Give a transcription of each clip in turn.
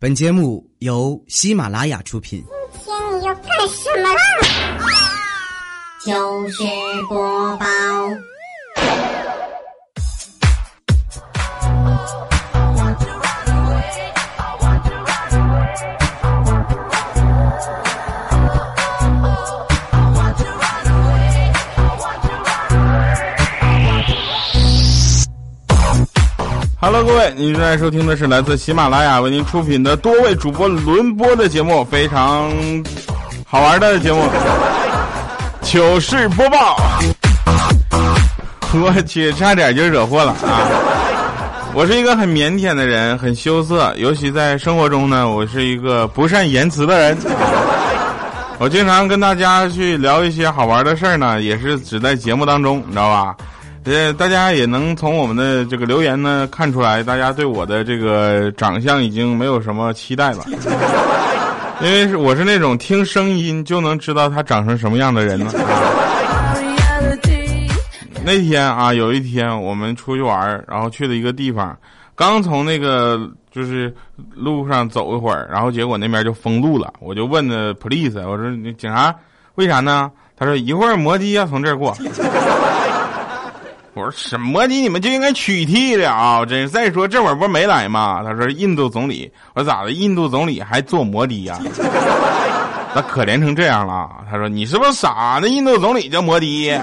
本节目由喜马拉雅出品。今天你要干什么啦？就是播报。Hello，各位，您正在收听的是来自喜马拉雅为您出品的多位主播轮播的节目，非常好玩的节目——糗事播报。我去，差点就惹祸了啊！我是一个很腼腆的人，很羞涩，尤其在生活中呢，我是一个不善言辞的人。我经常跟大家去聊一些好玩的事儿呢，也是只在节目当中，你知道吧？呃，大家也能从我们的这个留言呢看出来，大家对我的这个长相已经没有什么期待了，因为是我是那种听声音就能知道他长成什么样的人呢。那天啊，有一天我们出去玩，然后去了一个地方，刚从那个就是路上走一会儿，然后结果那边就封路了，我就问的 police，我说你警察为啥呢？他说一会儿摩的要从这儿过。我说什么的，你们就应该取缔了，真是。再说这会儿不是没来吗？他说印度总理，我说咋的？印度总理还坐摩的呀？那可怜成这样了。他说你是不是傻？那印度总理叫摩的。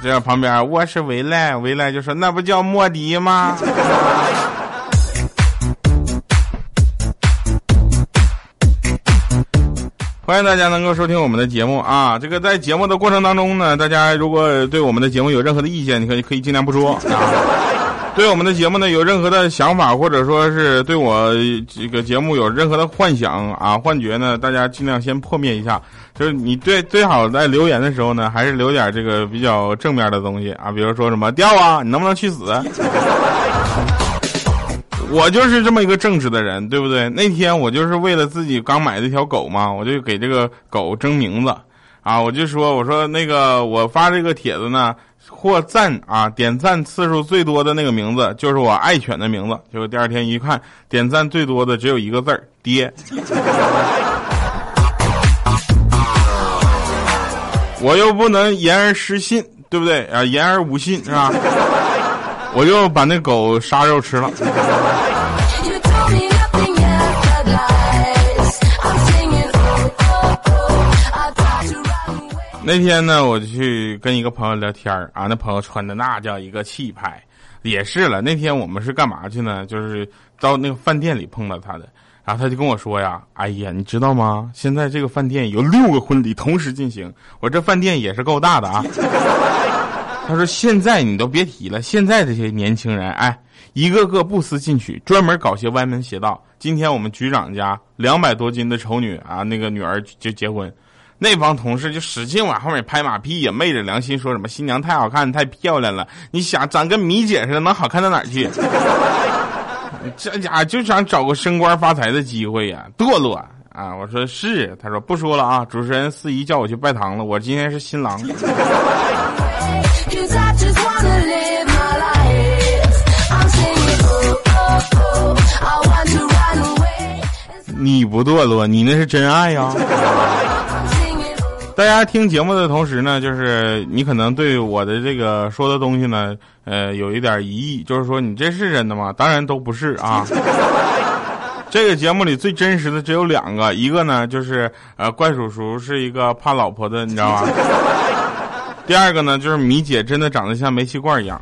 这样旁边我是维莱，维莱就说那不叫莫迪吗？欢迎大家能够收听我们的节目啊！这个在节目的过程当中呢，大家如果对我们的节目有任何的意见，你可以可以尽量不说啊。对我们的节目呢有任何的想法，或者说是对我这个节目有任何的幻想啊、幻觉呢，大家尽量先破灭一下。就是你对最好在留言的时候呢，还是留点这个比较正面的东西啊，比如说什么掉啊，你能不能去死？我就是这么一个正直的人，对不对？那天我就是为了自己刚买的一条狗嘛，我就给这个狗争名字，啊，我就说，我说那个我发这个帖子呢，获赞啊点赞次数最多的那个名字就是我爱犬的名字。结果第二天一看，点赞最多的只有一个字儿——爹。我又不能言而失信，对不对啊？言而无信是吧？我就把那狗杀肉吃了。那天呢，我就去跟一个朋友聊天啊，那朋友穿的那叫一个气派，也是了。那天我们是干嘛去呢？就是到那个饭店里碰到他的，然后他就跟我说呀：“哎呀，你知道吗？现在这个饭店有六个婚礼同时进行。我这饭店也是够大的啊。”他说：“现在你都别提了，现在这些年轻人，哎，一个个不思进取，专门搞些歪门邪道。今天我们局长家两百多斤的丑女啊，那个女儿就结婚。”那帮同事就使劲往后面拍马屁也，昧着良心说什么新娘太好看、太漂亮了。你想长跟米姐似的，能好看到哪儿去？这家就想找个升官发财的机会呀，堕落啊！我说是，他说不说了啊。主持人司仪叫我去拜堂了，我今天是新郎。你不堕落，你那是真爱呀。大家听节目的同时呢，就是你可能对我的这个说的东西呢，呃，有一点疑义，就是说你这是真的吗？当然都不是啊。这个节目里最真实的只有两个，一个呢就是呃怪叔叔是一个怕老婆的，你知道吗？第二个呢就是米姐真的长得像煤气罐一样。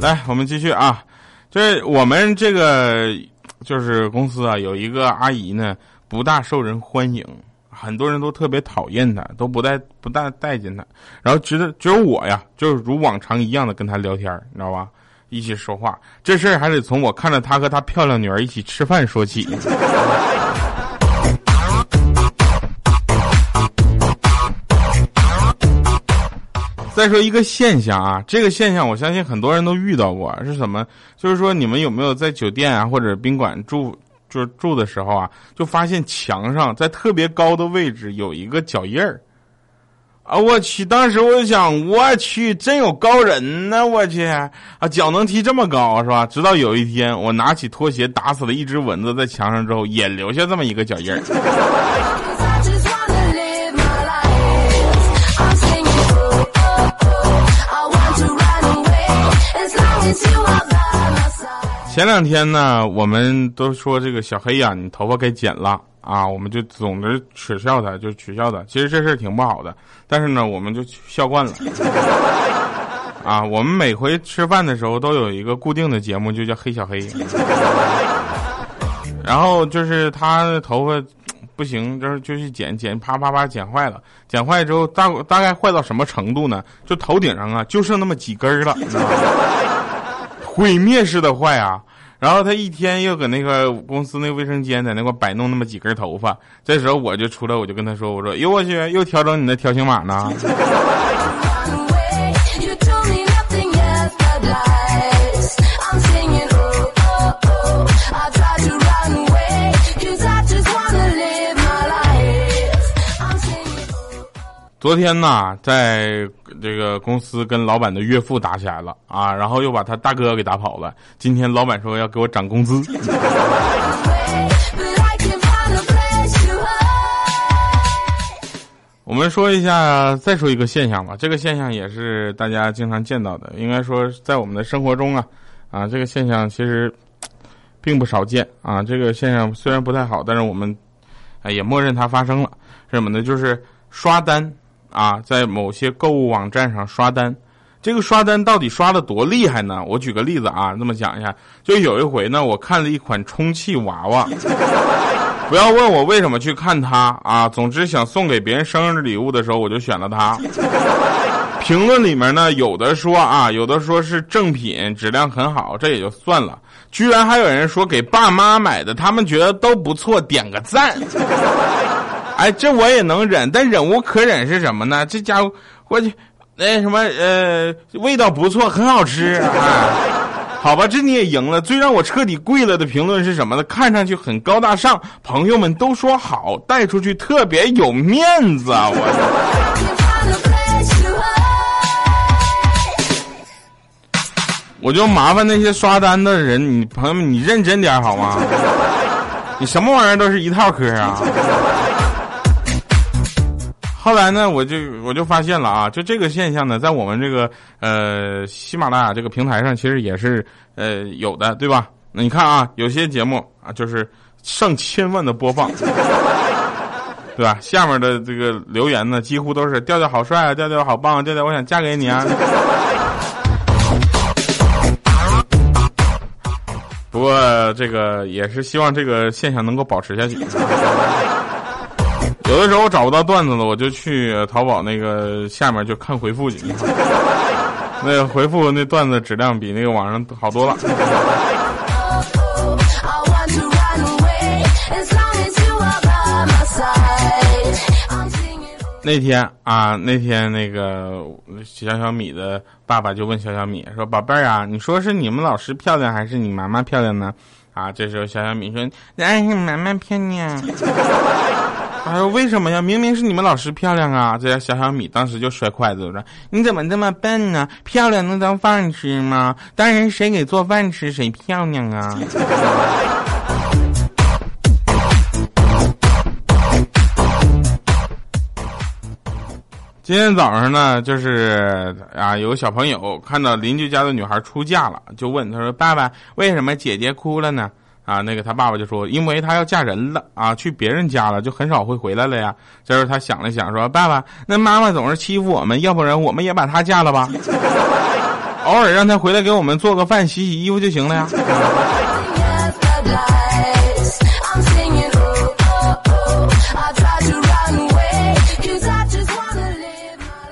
来，我们继续啊，就是我们这个。就是公司啊，有一个阿姨呢，不大受人欢迎，很多人都特别讨厌她，都不带不大待见她。然后只有只有我呀，就是如往常一样的跟她聊天，你知道吧？一起说话。这事儿还得从我看着她和她漂亮女儿一起吃饭说起。再说一个现象啊，这个现象我相信很多人都遇到过，是什么？就是说你们有没有在酒店啊或者宾馆住，就是住的时候啊，就发现墙上在特别高的位置有一个脚印儿。啊！我去，当时我就想，我去，真有高人呢！我去啊，脚能踢这么高是吧？直到有一天，我拿起拖鞋打死了一只蚊子在墙上之后，也留下这么一个脚印儿。前两天呢，我们都说这个小黑呀，你头发该剪了啊，我们就总是耻笑他，就取笑他。其实这事儿挺不好的，但是呢，我们就笑惯了。啊，我们每回吃饭的时候都有一个固定的节目，就叫黑小黑。然后就是他的头发不行，就是就去剪剪，啪啪啪剪坏了。剪坏之后大大概坏到什么程度呢？就头顶上啊，就剩那么几根了。毁灭式的坏啊！然后他一天又搁那个公司那卫生间在那块摆弄那么几根头发，这时候我就出来，我就跟他说：“我说，哟我去，又调整你的条形码呢。”昨天呢，在这个公司跟老板的岳父打起来了啊，然后又把他大哥给打跑了。今天老板说要给我涨工资。我们说一下，再说一个现象吧。这个现象也是大家经常见到的，应该说在我们的生活中啊，啊，这个现象其实并不少见啊。这个现象虽然不太好，但是我们啊也默认它发生了。什么呢？就是刷单。啊，在某些购物网站上刷单，这个刷单到底刷的多厉害呢？我举个例子啊，这么讲一下，就有一回呢，我看了一款充气娃娃，不要问我为什么去看它啊，总之想送给别人生日礼物的时候，我就选了它。评论里面呢，有的说啊，有的说是正品，质量很好，这也就算了，居然还有人说给爸妈买的，他们觉得都不错，点个赞。哎，这我也能忍，但忍无可忍是什么呢？这家伙，我去，那什么，呃，味道不错，很好吃。哎，好吧，这你也赢了。最让我彻底跪了的评论是什么呢？看上去很高大上，朋友们都说好，带出去特别有面子啊！我，我就麻烦那些刷单的人，你朋友们，你认真点好吗？你什么玩意儿都是一套嗑啊！后来呢，我就我就发现了啊，就这个现象呢，在我们这个呃喜马拉雅这个平台上，其实也是呃有的，对吧？那你看啊，有些节目啊，就是上千万的播放，对吧？下面的这个留言呢，几乎都是调调好帅啊，调调好棒，啊调调我想嫁给你啊。不过这个也是希望这个现象能够保持下去。有的时候我找不到段子了，我就去淘宝那个下面就看回复去。那个回复那段子质量比那个网上好多了。那天啊，那天那个小小米的爸爸就问小小米说：“宝贝儿啊，你说是你们老师漂亮还是你妈妈漂亮呢？”啊，这时候小小米说：“当然是妈妈漂亮。”他说：“为什么呀？明明是你们老师漂亮啊！”这小小米当时就摔筷子说：“你怎么这么笨呢？漂亮能当饭吃吗？当然谁给做饭吃谁漂亮啊！”今天早上呢，就是啊，有个小朋友看到邻居家的女孩出嫁了，就问他说：“爸爸，为什么姐姐哭了呢？”啊，那个他爸爸就说，因为他要嫁人了啊，去别人家了，就很少会回来了呀。这时候他想了想，说：“爸爸，那妈妈总是欺负我们，要不然我们也把她嫁了吧，偶尔让她回来给我们做个饭、洗洗衣服就行了呀。”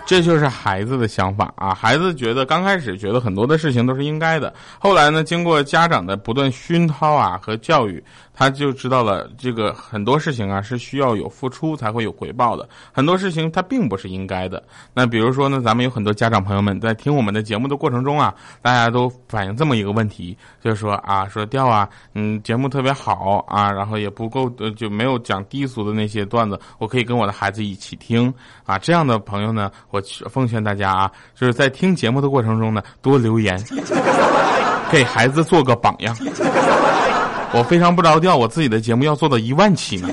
这就是孩子的想法啊！孩子觉得刚开始觉得很多的事情都是应该的，后来呢，经过家长的不断熏陶啊和教育，他就知道了这个很多事情啊是需要有付出才会有回报的，很多事情它并不是应该的。那比如说呢，咱们有很多家长朋友们在听我们的节目的过程中啊，大家都反映这么一个问题，就是说啊，说调啊，嗯，节目特别好啊，然后也不够，就没有讲低俗的那些段子，我可以跟我的孩子一起听啊。这样的朋友呢，我奉劝大家啊，就是在听节目的过程中呢，多留言，给孩子做个榜样。我非常不着调，我自己的节目要做到一万期呢，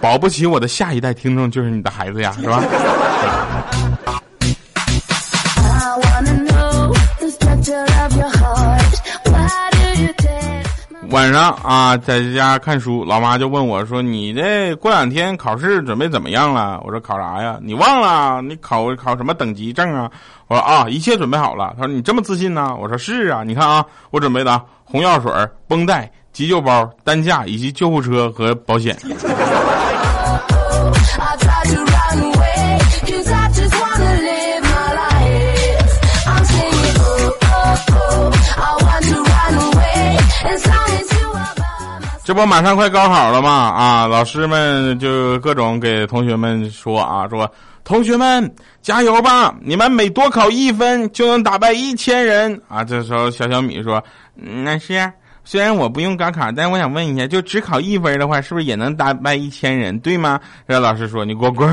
保不齐我的下一代听众就是你的孩子呀，是吧？晚上啊，在家看书，老妈就问我说：“你这过两天考试准备怎么样了？”我说：“考啥呀？你忘了？你考考什么等级证啊？”我说：“啊，一切准备好了。”他说：“你这么自信呢？”我说：“是啊，你看啊，我准备的红药水、绷带、急救包、担架以及救护车和保险。”这不马上快高考了吗？啊，老师们就各种给同学们说啊，说同学们加油吧，你们每多考一分就能打败一千人啊。这时候小小米说：“那是，虽然我不用高考，但我想问一下，就只考一分的话，是不是也能打败一千人？对吗？”这老师说：“你给我滚！”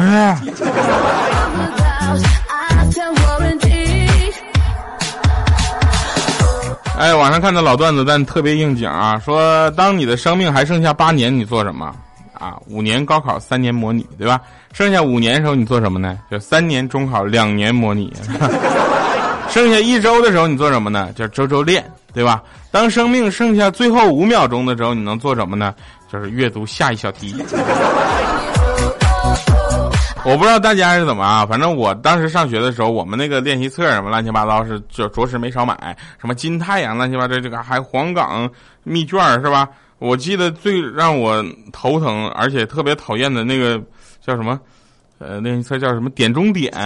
哎，网上看到老段子，但特别应景啊！说当你的生命还剩下八年，你做什么？啊，五年高考，三年模拟，对吧？剩下五年的时候，你做什么呢？就三年中考，两年模拟。剩下一周的时候，你做什么呢？叫周周练，对吧？当生命剩下最后五秒钟的时候，你能做什么呢？就是阅读下一小题。我不知道大家是怎么啊，反正我当时上学的时候，我们那个练习册什么乱七八糟是就着实没少买，什么金太阳乱七八糟这个还黄冈密卷是吧？我记得最让我头疼而且特别讨厌的那个叫什么？呃，练习册叫什么？点中点。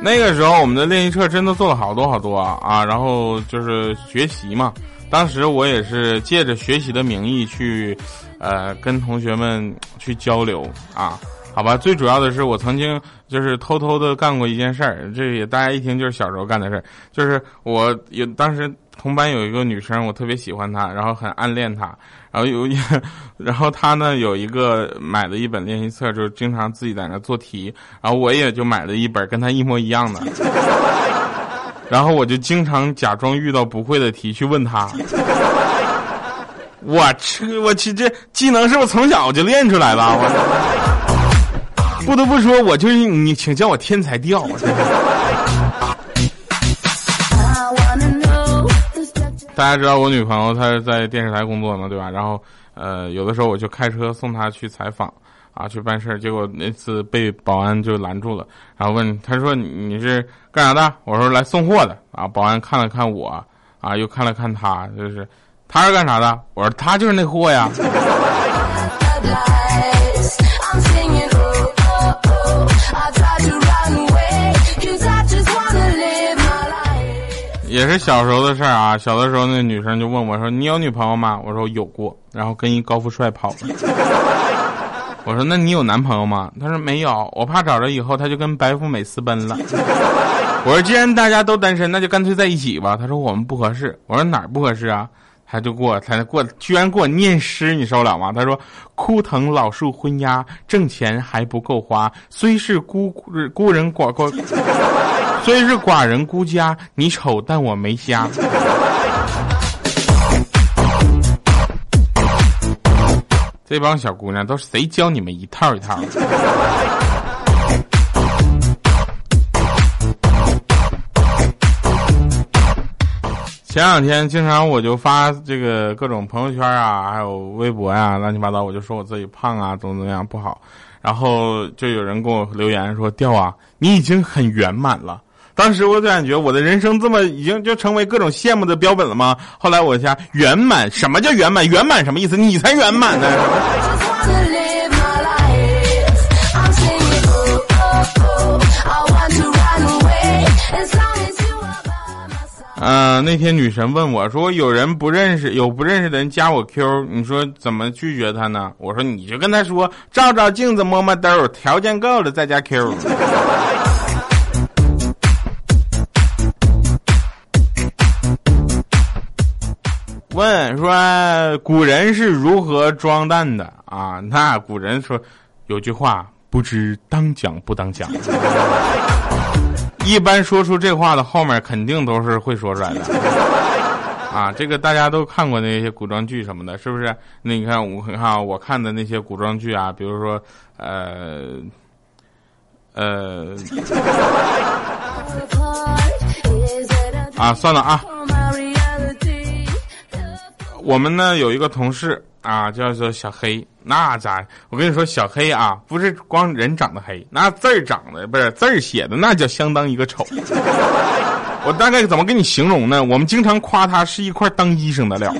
那个时候我们的练习册真的做了好多好多啊啊！然后就是学习嘛，当时我也是借着学习的名义去。呃，跟同学们去交流啊，好吧。最主要的是，我曾经就是偷偷的干过一件事儿，这也大家一听就是小时候干的事儿。就是我有当时同班有一个女生，我特别喜欢她，然后很暗恋她。然后有，然后她呢有一个买了一本练习册，就是经常自己在那做题。然后我也就买了一本跟她一模一样的，然后我就经常假装遇到不会的题去问他。我去，我去，这技能是不是从小就练出来了？我不得不说，我就是你，请叫我天才调。大家知道我女朋友她是在电视台工作嘛，对吧？然后呃，有的时候我就开车送她去采访啊，去办事儿。结果那次被保安就拦住了，然后问他说：“你是干啥的？”我说：“来送货的。”啊，保安看了看我，啊，又看了看他，就是。他是干啥的？我说他就是那货呀。也是小时候的事儿啊。小的时候，那女生就问我说：“你有女朋友吗？”我说：“有过。”然后跟一高富帅跑了。我说：“那你有男朋友吗？”他说：“没有，我怕找着以后他就跟白富美私奔了。”我说：“既然大家都单身，那就干脆在一起吧。”他说：“我们不合适。”我说：“哪儿不合适啊？”他就给我，他给我，居然给我念诗，你受了吗？他说：“枯藤老树昏鸦，挣钱还不够花。虽是孤孤人寡寡，虽是寡人孤家，你丑但我没瞎。”这帮小姑娘都是谁教你们一套一套的？前两天经常我就发这个各种朋友圈啊，还有微博呀，乱七八糟，我就说我自己胖啊，怎么怎么样不好。然后就有人给我留言说：“掉啊，你已经很圆满了。”当时我就感觉我的人生这么已经就成为各种羡慕的标本了吗？后来我想，圆满，什么叫圆满？圆满什么意思？你才圆满呢！嗯，那天女神问我说：“有人不认识，有不认识的人加我 Q，你说怎么拒绝他呢？”我说：“你就跟他说，照照镜子，摸摸兜，条件够了再加 Q。”问说古人是如何装蛋的啊？那古人说有句话，不知当讲不当讲。一般说出这话的后面肯定都是会说出来的。啊，这个大家都看过那些古装剧什么的，是不是？那你看我看我看的那些古装剧啊，比如说呃呃啊，算了啊。我们呢有一个同事啊，叫做小黑。那咋？我跟你说，小黑啊，不是光人长得黑，那字儿长得不是字儿写的，那叫相当一个丑。我大概怎么跟你形容呢？我们经常夸他是一块当医生的料。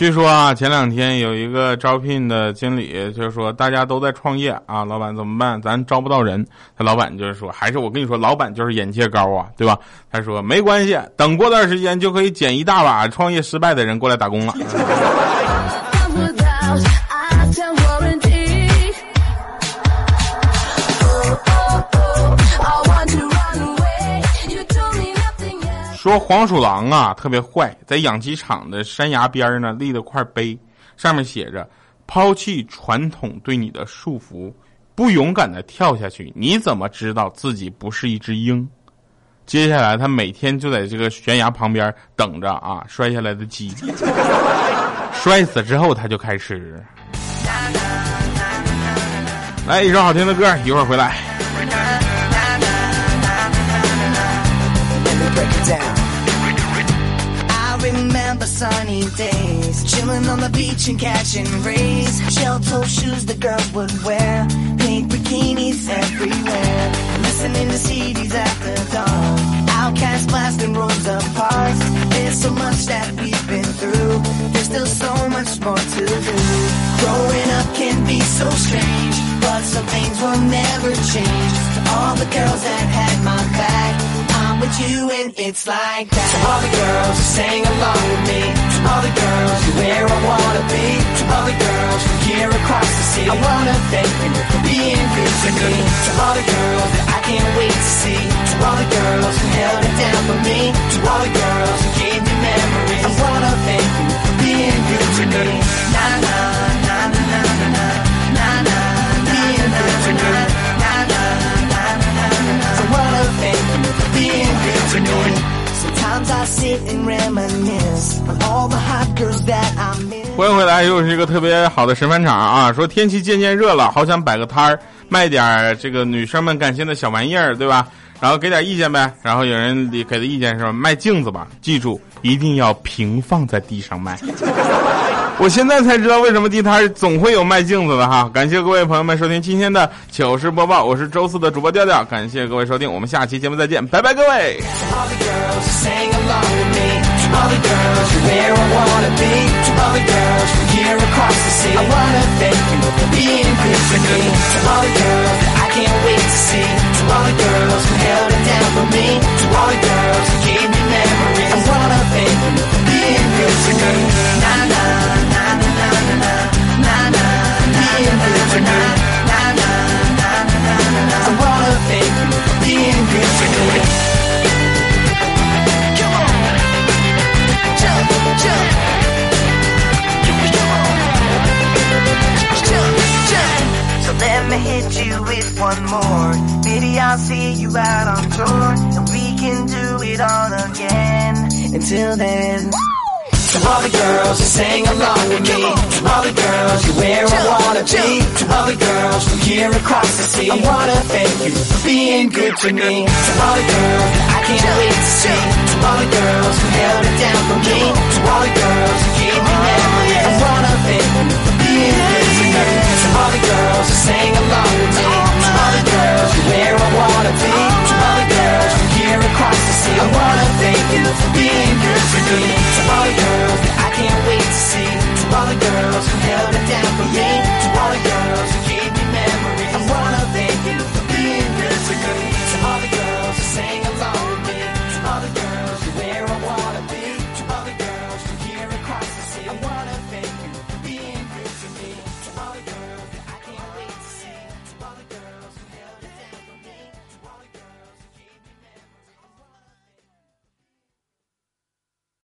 据说啊，前两天有一个招聘的经理，就是说大家都在创业啊，老板怎么办？咱招不到人。他老板就是说，还是我跟你说，老板就是眼界高啊，对吧？他说没关系，等过段时间就可以捡一大把创业失败的人过来打工了。说黄鼠狼啊特别坏，在养鸡场的山崖边儿呢立了块碑，上面写着：“抛弃传统对你的束缚，不勇敢的跳下去，你怎么知道自己不是一只鹰？”接下来他每天就在这个悬崖旁边等着啊摔下来的鸡，摔死之后他就开吃。来一首好听的歌，一会儿回来。Remember sunny days, chilling on the beach and catching rays. Shell toe shoes the girls would wear, pink bikinis everywhere. Listening to CDs after dawn, outcast blasting roads apart. There's so much that we've been through, there's still so much more to do. Growing up can be so strange, but some things will never change. To all the girls that had my back with you and it's like that. To all the girls who sang along with me. To all the girls who where I wanna be. To all the girls from here across the sea. I wanna thank you for being good to me. To all the girls that I can't wait to see. To all the girls who held it down for me. To all the girls who 欢迎回来，又是一个特别好的神返场啊！说天气渐渐热了，好想摆个摊儿，卖点这个女生们感兴的小玩意儿，对吧？然后给点意见呗。然后有人给的意见是卖镜子吧，记住一定要平放在地上卖。我现在才知道为什么地摊总会有卖镜子的哈！感谢各位朋友们收听今天的糗事播报，我是周四的主播调调，感谢各位收听，我们下期节目再见，拜拜各位。One more. Maybe I'll see you out on tour, and we can do it all again. Until then. To all the girls who sang along with me To all the girls who where I wanna be To all the girls from here across the sea I wanna thank you for being good to me To all the girls that I can't wait to see To all the girls who held it down for me To all the girls who gave me memories I wanna thank you for being good to me To all the girls who sang along with me To all the girls who where I wanna be To all the girls from here across the sea I wanna thank you for being good to me To all the girls who held it down for me,